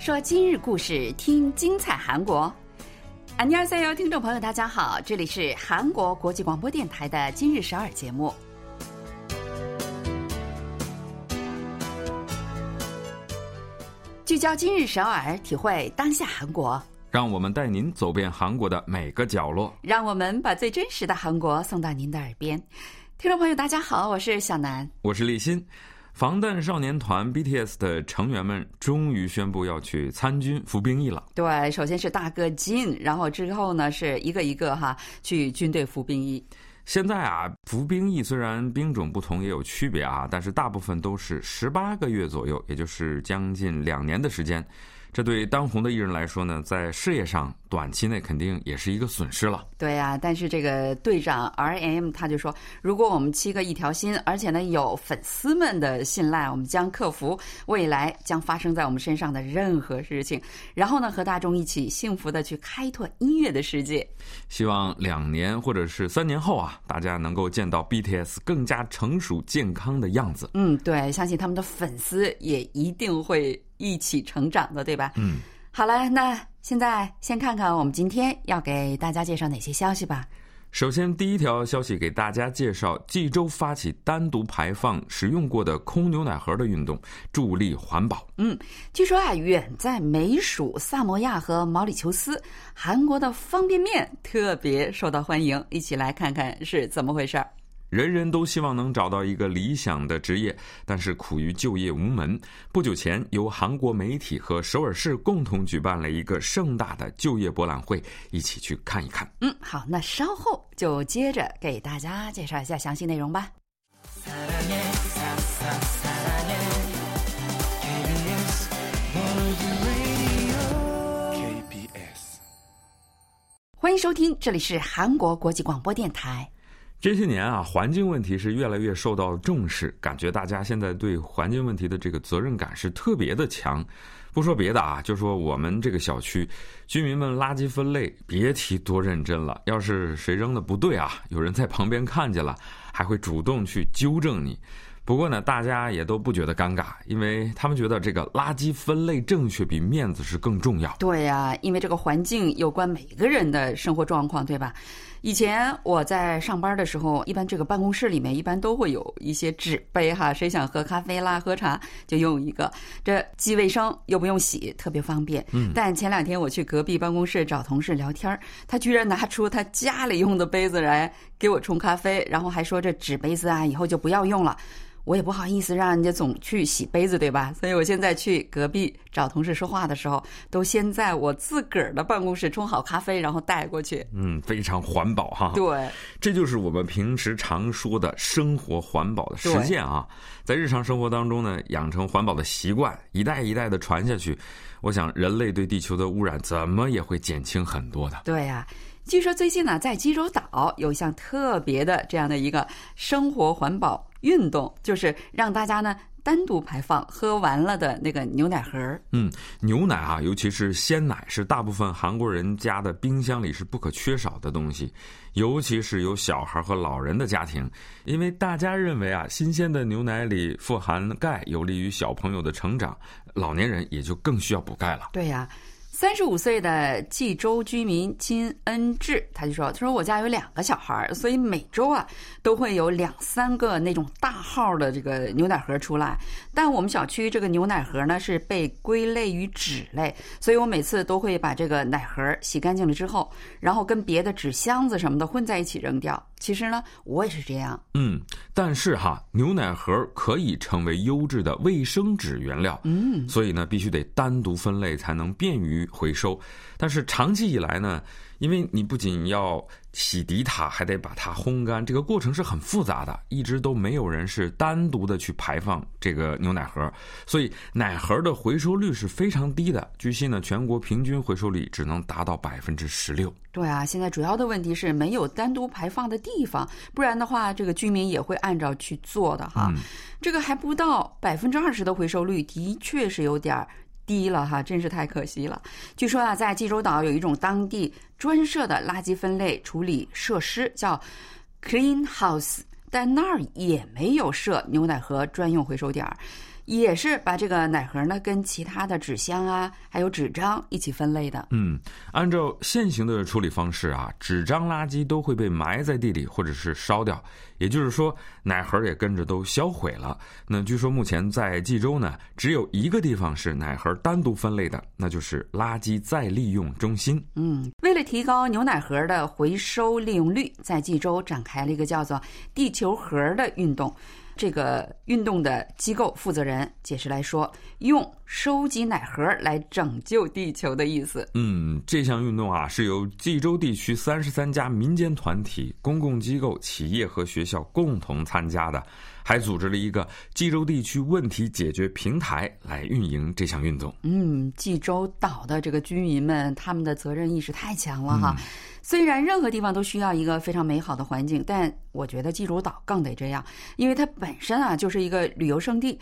说今日故事，听精彩韩国。安妮二三幺听众朋友，大家好，这里是韩国国际广播电台的今日首尔节目。聚焦今日首尔，体会当下韩国，让我们带您走遍韩国的每个角落。让我们把最真实的韩国送到您的耳边。听众朋友，大家好，我是小南。我是立新。防弹少年团 BTS 的成员们终于宣布要去参军服兵役了。对，首先是大哥金，然后之后呢是一个一个哈去军队服兵役。现在啊，服兵役虽然兵种不同也有区别啊，但是大部分都是十八个月左右，也就是将近两年的时间。这对当红的艺人来说呢，在事业上短期内肯定也是一个损失了。对呀，但是这个队长 R M 他就说，如果我们七个一条心，而且呢有粉丝们的信赖，我们将克服未来将发生在我们身上的任何事情，然后呢和大众一起幸福的去开拓音乐的世界。希望两年或者是三年后啊，大家能够见到 BTS 更加成熟健康的样子。嗯，对，相信他们的粉丝也一定会。一起成长的，对吧？嗯，好了，那现在先看看我们今天要给大家介绍哪些消息吧。首先，第一条消息给大家介绍，济州发起单独排放使用过的空牛奶盒的运动，助力环保。嗯，据说啊，远在美属萨摩亚和毛里求斯，韩国的方便面特别受到欢迎。一起来看看是怎么回事儿。人人都希望能找到一个理想的职业，但是苦于就业无门。不久前，由韩国媒体和首尔市共同举办了一个盛大的就业博览会，一起去看一看。嗯，好，那稍后就接着给大家介绍一下详细内容吧。欢迎收听，这里是韩国国际广播电台。这些年啊，环境问题是越来越受到重视，感觉大家现在对环境问题的这个责任感是特别的强。不说别的啊，就说我们这个小区居民们垃圾分类，别提多认真了。要是谁扔的不对啊，有人在旁边看见了，还会主动去纠正你。不过呢，大家也都不觉得尴尬，因为他们觉得这个垃圾分类正确比面子是更重要。对呀，因为这个环境有关每个人的生活状况，对吧？以前我在上班的时候，一般这个办公室里面一般都会有一些纸杯哈，谁想喝咖啡啦、喝茶就用一个，这既卫生又不用洗，特别方便。嗯。但前两天我去隔壁办公室找同事聊天他居然拿出他家里用的杯子来给我冲咖啡，然后还说这纸杯子啊以后就不要用了。我也不好意思让人家总去洗杯子，对吧？所以我现在去隔壁找同事说话的时候，都先在我自个儿的办公室冲好咖啡，然后带过去。嗯，非常环保哈。对，这就是我们平时常说的生活环保的实践啊。在日常生活当中呢，养成环保的习惯，一代一代的传下去，我想人类对地球的污染怎么也会减轻很多的。对呀。据说最近呢，在济州岛有一项特别的这样的一个生活环保运动，就是让大家呢单独排放喝完了的那个牛奶盒。嗯，牛奶啊，尤其是鲜奶，是大部分韩国人家的冰箱里是不可缺少的东西，尤其是有小孩和老人的家庭，因为大家认为啊，新鲜的牛奶里富含钙，有利于小朋友的成长，老年人也就更需要补钙了。对呀。三十五岁的济州居民金恩智，他就说：“他说我家有两个小孩儿，所以每周啊都会有两三个那种大号的这个牛奶盒出来。但我们小区这个牛奶盒呢是被归类于纸类，所以我每次都会把这个奶盒洗干净了之后，然后跟别的纸箱子什么的混在一起扔掉。其实呢，我也是这样。嗯，但是哈，牛奶盒可以成为优质的卫生纸原料。嗯，所以呢，必须得单独分类，才能便于。”回收，但是长期以来呢，因为你不仅要洗涤它，还得把它烘干，这个过程是很复杂的，一直都没有人是单独的去排放这个牛奶盒，所以奶盒的回收率是非常低的。据悉呢，全国平均回收率只能达到百分之十六。对啊，现在主要的问题是没有单独排放的地方，不然的话，这个居民也会按照去做的哈。这个还不到百分之二十的回收率，的确是有点儿。低了哈，真是太可惜了。据说啊，在济州岛有一种当地专设的垃圾分类处理设施，叫 Clean House，但那儿也没有设牛奶盒专用回收点儿。也是把这个奶盒呢跟其他的纸箱啊，还有纸张一起分类的。嗯，按照现行的处理方式啊，纸张垃圾都会被埋在地里或者是烧掉，也就是说奶盒也跟着都销毁了。那据说目前在济州呢，只有一个地方是奶盒单独分类的，那就是垃圾再利用中心。嗯，为了提高牛奶盒的回收利用率，在济州展开了一个叫做“地球盒”的运动。这个运动的机构负责人解释来说，用收集奶盒来拯救地球的意思。嗯，这项运动啊，是由济州地区三十三家民间团体、公共机构、企业和学校共同参加的，还组织了一个济州地区问题解决平台来运营这项运动。嗯，济州岛的这个居民们，他们的责任意识太强了哈。虽然任何地方都需要一个非常美好的环境，但我觉得济州岛更得这样，因为它本身啊就是一个旅游胜地，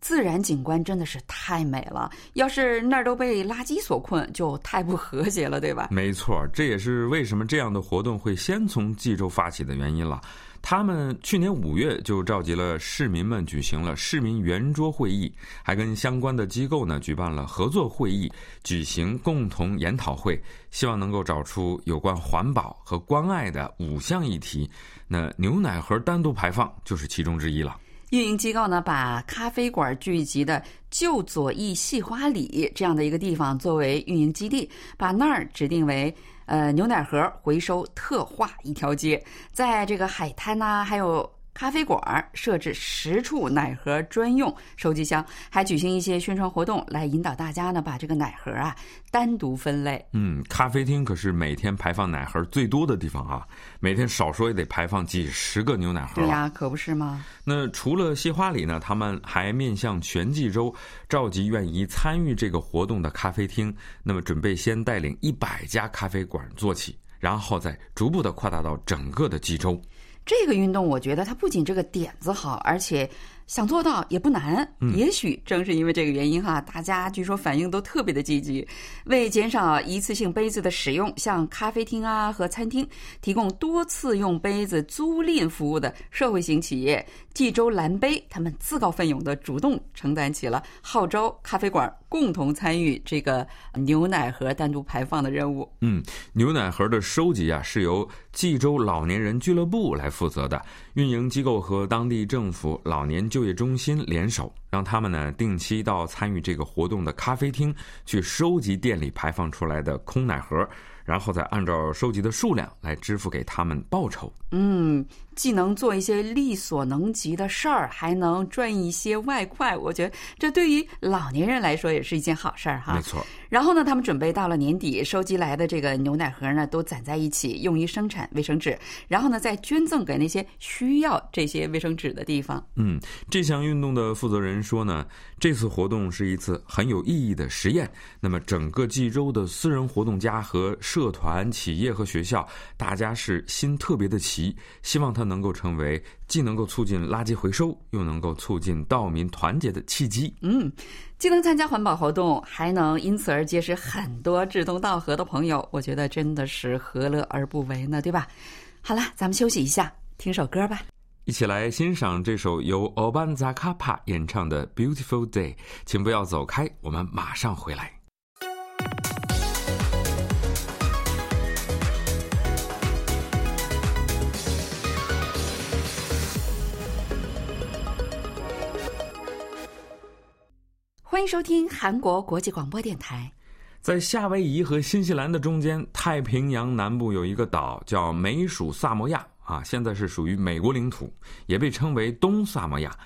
自然景观真的是太美了。要是那儿都被垃圾所困，就太不和谐了，对吧？没错，这也是为什么这样的活动会先从济州发起的原因了。他们去年五月就召集了市民们举行了市民圆桌会议，还跟相关的机构呢举办了合作会议，举行共同研讨会，希望能够找出有关环保和关爱的五项议题。那牛奶盒单独排放就是其中之一了。运营机构呢，把咖啡馆聚集的旧左翼细花里这样的一个地方作为运营基地，把那儿指定为。呃，牛奶盒回收特化一条街，在这个海滩呐，还有。咖啡馆设置十处奶盒专用收集箱，还举行一些宣传活动，来引导大家呢把这个奶盒啊单独分类。嗯，咖啡厅可是每天排放奶盒最多的地方啊，每天少说也得排放几十个牛奶盒。对呀，可不是吗？那除了西花里呢，他们还面向全济州召集愿意参与这个活动的咖啡厅，那么准备先带领一百家咖啡馆做起，然后再逐步的扩大到整个的济州。这个运动，我觉得它不仅这个点子好，而且。想做到也不难，也许正是因为这个原因哈，大家据说反应都特别的积极。为减少一次性杯子的使用，向咖啡厅啊和餐厅提供多次用杯子租赁服务的社会型企业济州蓝杯，他们自告奋勇的主动承担起了号召咖啡馆共同参与这个牛奶盒单独排放的任务。嗯，牛奶盒的收集啊是由济州老年人俱乐部来负责的，运营机构和当地政府老年。就业中心联手，让他们呢定期到参与这个活动的咖啡厅去收集店里排放出来的空奶盒。然后再按照收集的数量来支付给他们报酬。嗯，既能做一些力所能及的事儿，还能赚一些外快。我觉得这对于老年人来说也是一件好事儿哈。没错。然后呢，他们准备到了年底收集来的这个牛奶盒呢，都攒在一起，用于生产卫生纸。然后呢，再捐赠给那些需要这些卫生纸的地方。嗯，这项运动的负责人说呢，这次活动是一次很有意义的实验。那么，整个济州的私人活动家和社团、企业和学校，大家是心特别的齐，希望它能够成为既能够促进垃圾回收，又能够促进道民团结的契机。嗯，既能参加环保活动，还能因此而结识很多志同道合的朋友，我觉得真的是何乐而不为呢？对吧？好了，咱们休息一下，听首歌吧。一起来欣赏这首由 Obanza Kappa 演唱的《Beautiful Day》，请不要走开，我们马上回来。收听韩国国际广播电台。在夏威夷和新西兰的中间，太平洋南部有一个岛叫美属萨摩亚啊，现在是属于美国领土，也被称为东萨摩亚。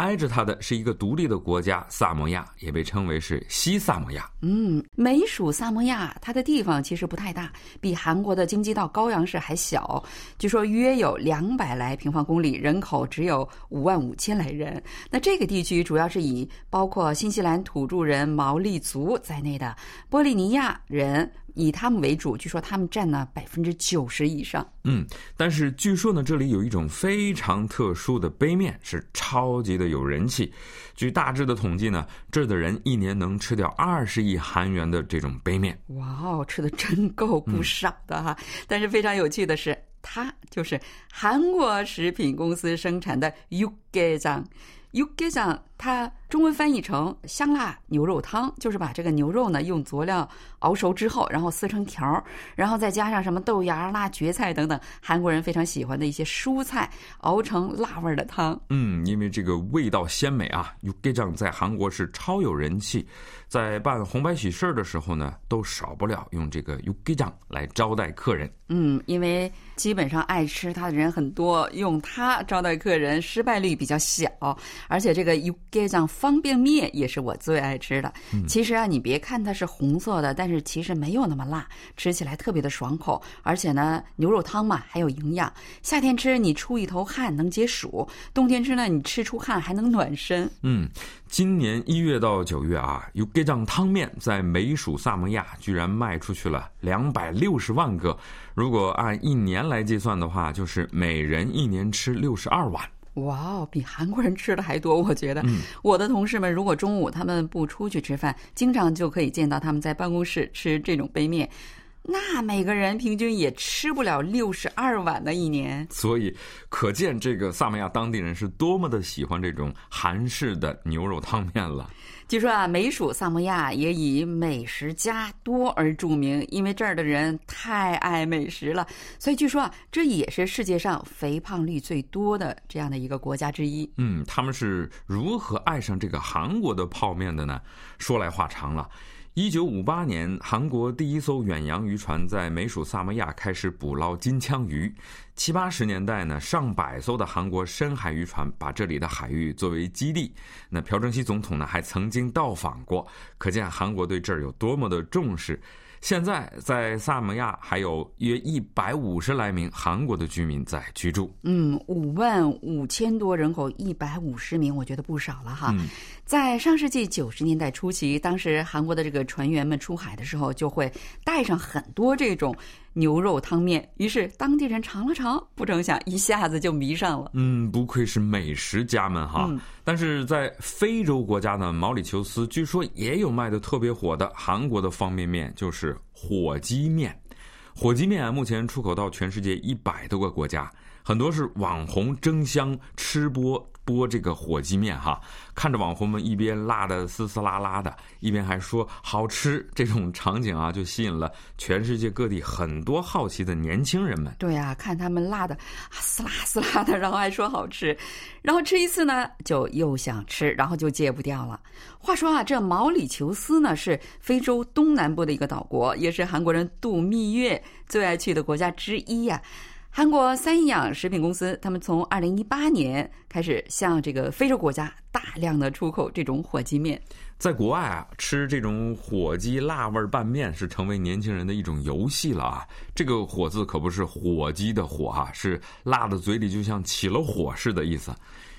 挨着它的是一个独立的国家萨摩亚，也被称为是西萨摩亚。嗯，美属萨摩亚，它的地方其实不太大，比韩国的京畿道高阳市还小。据说约有两百来平方公里，人口只有五万五千来人。那这个地区主要是以包括新西兰土著人毛利族在内的波利尼亚人。以他们为主，据说他们占了百分之九十以上。嗯，但是据说呢，这里有一种非常特殊的杯面，是超级的有人气。据大致的统计呢，这儿的人一年能吃掉二十亿韩元的这种杯面。哇哦，吃的真够不少的哈！但是非常有趣的是，它就是韩国食品公司生产的 Yugeang。Yugeang，它中文翻译成香辣牛肉汤，就是把这个牛肉呢用佐料熬熟之后，然后撕成条儿，然后再加上什么豆芽辣、蕨菜等等韩国人非常喜欢的一些蔬菜，熬成辣味儿的汤。嗯，因为这个味道鲜美啊，Yugeang 在韩国是超有人气，在办红白喜事的时候呢，都少不了用这个 Yugeang 来招待客人。嗯，因为基本上爱吃它的人很多，用它招待客人失败率比较小。而且这个 u g e j a n 方便面也是我最爱吃的。其实啊，你别看它是红色的，但是其实没有那么辣，吃起来特别的爽口。而且呢，牛肉汤嘛还有营养，夏天吃你出一头汗能解暑，冬天吃呢你吃出汗还能暖身。嗯，今年一月到九月啊 e j a n 汤面在美属萨摩亚居然卖出去了两百六十万个。如果按一年来计算的话，就是每人一年吃六十二碗。哇哦，比韩国人吃的还多，我觉得。我的同事们如果中午他们不出去吃饭，经常就可以见到他们在办公室吃这种杯面。那每个人平均也吃不了六十二碗的一年。所以，可见这个萨摩亚当地人是多么的喜欢这种韩式的牛肉汤面了。据说啊，美属萨摩亚也以美食家多而著名，因为这儿的人太爱美食了，所以据说啊，这也是世界上肥胖率最多的这样的一个国家之一。嗯，他们是如何爱上这个韩国的泡面的呢？说来话长了。一九五八年，韩国第一艘远洋渔船在美属萨摩亚开始捕捞金枪鱼。七八十年代呢，上百艘的韩国深海渔船把这里的海域作为基地。那朴正熙总统呢，还曾经到访过，可见韩国对这儿有多么的重视。现在在萨摩亚还有约一百五十来名韩国的居民在居住。嗯，五万五千多人口，一百五十名，我觉得不少了哈。在上世纪九十年代初期，当时韩国的这个船员们出海的时候，就会带上很多这种牛肉汤面。于是当地人尝了尝，不成想一下子就迷上了。嗯，不愧是美食家们哈。但是在非洲国家呢毛里求斯，据说也有卖的特别火的韩国的方便面，就是火鸡面。火鸡面啊目前出口到全世界一百多个国家，很多是网红争相吃播。剥这个火鸡面哈，看着网红们一边辣的嘶嘶啦啦的，一边还说好吃，这种场景啊，就吸引了全世界各地很多好奇的年轻人们。对呀，看他们辣的嘶啦嘶啦的，然后还说好吃，然后吃一次呢，就又想吃，然后就戒不掉了。话说啊，这毛里求斯呢是非洲东南部的一个岛国，也是韩国人度蜜月最爱去的国家之一呀。韩国三养食品公司，他们从二零一八年开始向这个非洲国家大量的出口这种火鸡面。在国外啊，吃这种火鸡辣味拌面是成为年轻人的一种游戏了啊。这个“火”字可不是火鸡的“火”啊，是辣的嘴里就像起了火似的意思。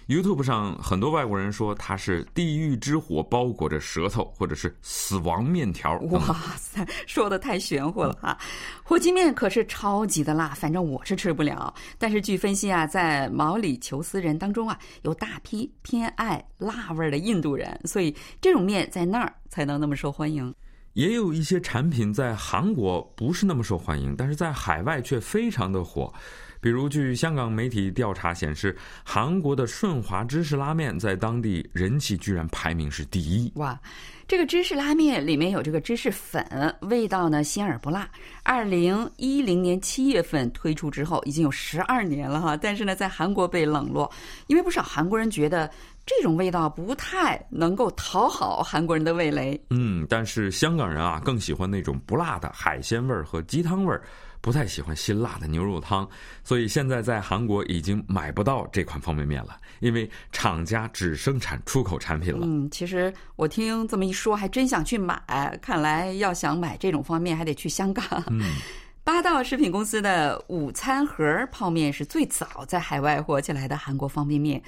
YouTube 上很多外国人说它是地狱之火包裹着舌头，或者是死亡面条。哇塞，说的太玄乎了啊！火鸡面可是超级的辣，反正我是吃不了。但是据分析啊，在毛里求斯人当中啊，有大批偏爱辣味的印度人，所以这种面在那儿才能那么受欢迎。也有一些产品在韩国不是那么受欢迎，但是在海外却非常的火。比如，据香港媒体调查显示，韩国的顺华芝士拉面在当地人气居然排名是第一。哇，这个芝士拉面里面有这个芝士粉，味道呢鲜而不辣。二零一零年七月份推出之后，已经有十二年了哈，但是呢，在韩国被冷落，因为不少韩国人觉得这种味道不太能够讨好韩国人的味蕾。嗯，但是香港人啊，更喜欢那种不辣的海鲜味儿和鸡汤味儿。不太喜欢辛辣的牛肉汤，所以现在在韩国已经买不到这款方便面了，因为厂家只生产出口产品了。嗯，其实我听这么一说，还真想去买。看来要想买这种方便面，还得去香港。嗯，八道食品公司的午餐盒泡面是最早在海外火起来的韩国方便面。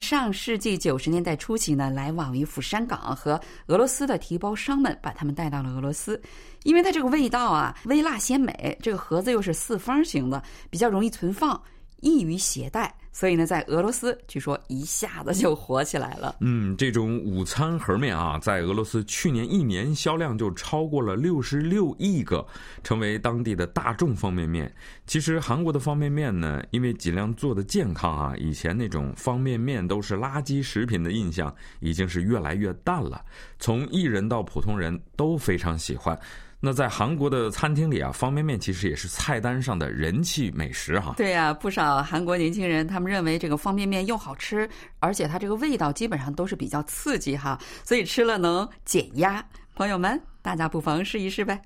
上世纪九十年代初期呢，来往于釜山港和俄罗斯的提包商们把他们带到了俄罗斯，因为它这个味道啊微辣鲜美，这个盒子又是四方形的，比较容易存放，易于携带。所以呢，在俄罗斯据说一下子就火起来了。嗯，这种午餐盒面啊，在俄罗斯去年一年销量就超过了六十六亿个，成为当地的大众方便面。其实韩国的方便面呢，因为尽量做的健康啊，以前那种方便面都是垃圾食品的印象已经是越来越淡了。从艺人到普通人都非常喜欢。那在韩国的餐厅里啊，方便面其实也是菜单上的人气美食哈。对呀，不少韩国年轻人他们认为这个方便面又好吃，而且它这个味道基本上都是比较刺激哈，所以吃了能减压。朋友们，大家不妨试一试呗。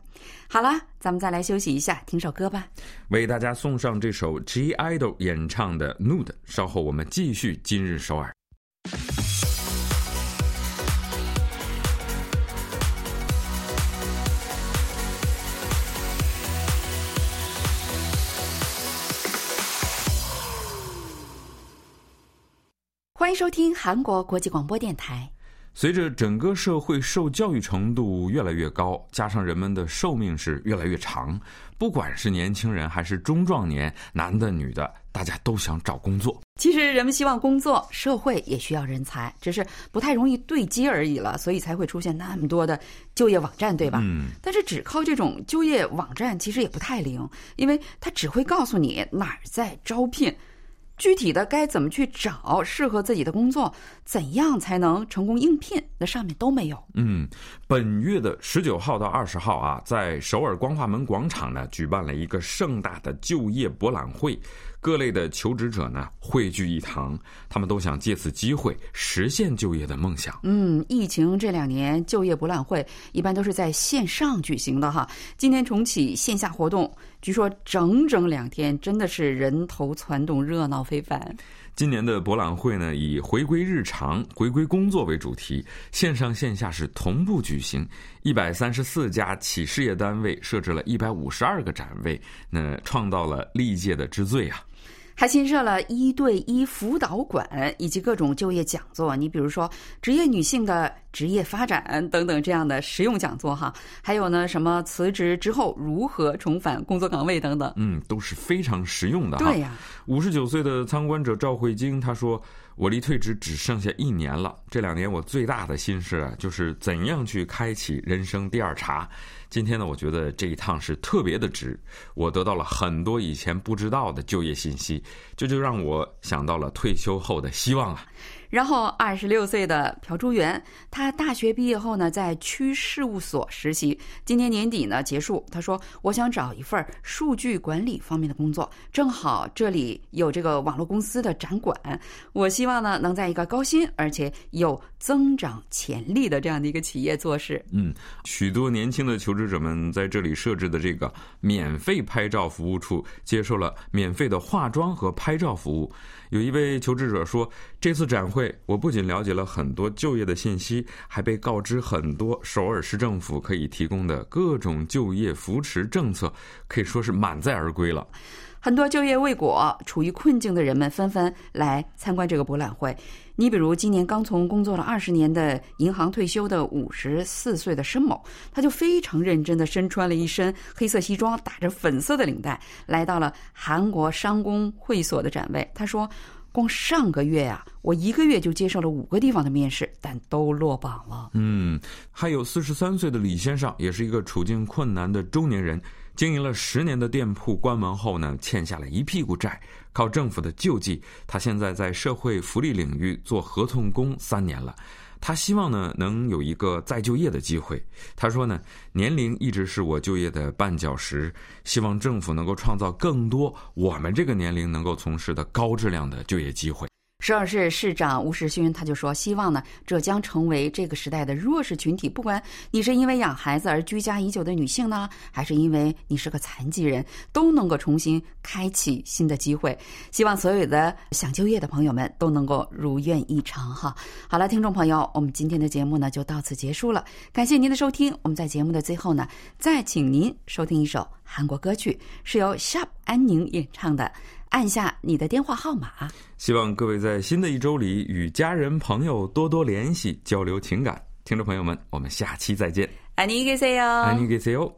好了，咱们再来休息一下，听首歌吧。为大家送上这首 G IDOL 演唱的《Nude》，稍后我们继续今日首尔。欢迎收听韩国国际广播电台。随着整个社会受教育程度越来越高，加上人们的寿命是越来越长，不管是年轻人还是中壮年，男的女的，大家都想找工作。其实人们希望工作，社会也需要人才，只是不太容易对接而已了，所以才会出现那么多的就业网站，对吧？嗯。但是只靠这种就业网站其实也不太灵，因为它只会告诉你哪儿在招聘。具体的该怎么去找适合自己的工作，怎样才能成功应聘？那上面都没有。嗯，本月的十九号到二十号啊，在首尔光化门广场呢，举办了一个盛大的就业博览会。各类的求职者呢汇聚一堂，他们都想借此机会实现就业的梦想。嗯，疫情这两年就业博览会一般都是在线上举行的哈，今天重启线下活动，据说整整两天，真的是人头攒动，热闹非凡。今年的博览会呢，以回归日常、回归工作为主题，线上线下是同步举行。一百三十四家企事业单位设置了一百五十二个展位，那创造了历届的之最啊。还新设了一对一辅导馆以及各种就业讲座，你比如说职业女性的职业发展等等这样的实用讲座哈，还有呢什么辞职之后如何重返工作岗位等等，嗯，都是非常实用的。对呀，五十九岁的参观者赵慧晶她说：“我离退职只剩下一年了，这两年我最大的心事啊，就是怎样去开启人生第二茬。”今天呢，我觉得这一趟是特别的值，我得到了很多以前不知道的就业信息，这就让我想到了退休后的希望啊。然后，二十六岁的朴珠元，他大学毕业后呢，在区事务所实习，今年年底呢结束。他说：“我想找一份数据管理方面的工作，正好这里有这个网络公司的展馆，我希望呢能在一个高薪而且有增长潜力的这样的一个企业做事。”嗯，许多年轻的求职者们在这里设置的这个免费拍照服务处，接受了免费的化妆和拍照服务。有一位求职者说：“这次展会，我不仅了解了很多就业的信息，还被告知很多首尔市政府可以提供的各种就业扶持政策，可以说是满载而归了。”很多就业未果、处于困境的人们纷纷来参观这个博览会。你比如，今年刚从工作了二十年的银行退休的五十四岁的申某，他就非常认真的身穿了一身黑色西装，打着粉色的领带，来到了韩国商工会所的展位。他说：“光上个月呀，我一个月就接受了五个地方的面试，但都落榜了。”嗯，还有四十三岁的李先生，也是一个处境困难的中年人。经营了十年的店铺关门后呢，欠下了一屁股债，靠政府的救济，他现在在社会福利领域做合同工三年了。他希望呢能有一个再就业的机会。他说呢，年龄一直是我就业的绊脚石，希望政府能够创造更多我们这个年龄能够从事的高质量的就业机会。首尔市市长吴世勋他就说：“希望呢，这将成为这个时代的弱势群体。不管你是因为养孩子而居家已久的女性呢，还是因为你是个残疾人，都能够重新开启新的机会。希望所有的想就业的朋友们都能够如愿以偿。”哈，好了，听众朋友，我们今天的节目呢就到此结束了。感谢您的收听。我们在节目的最后呢，再请您收听一首韩国歌曲，是由 Sharp 安宁演唱的。按下你的电话号码。希望各位在新的一周里与家人朋友多多联系，交流情感。听众朋友们，我们下期再见。안녕히계세 요。 안녕히계세 요。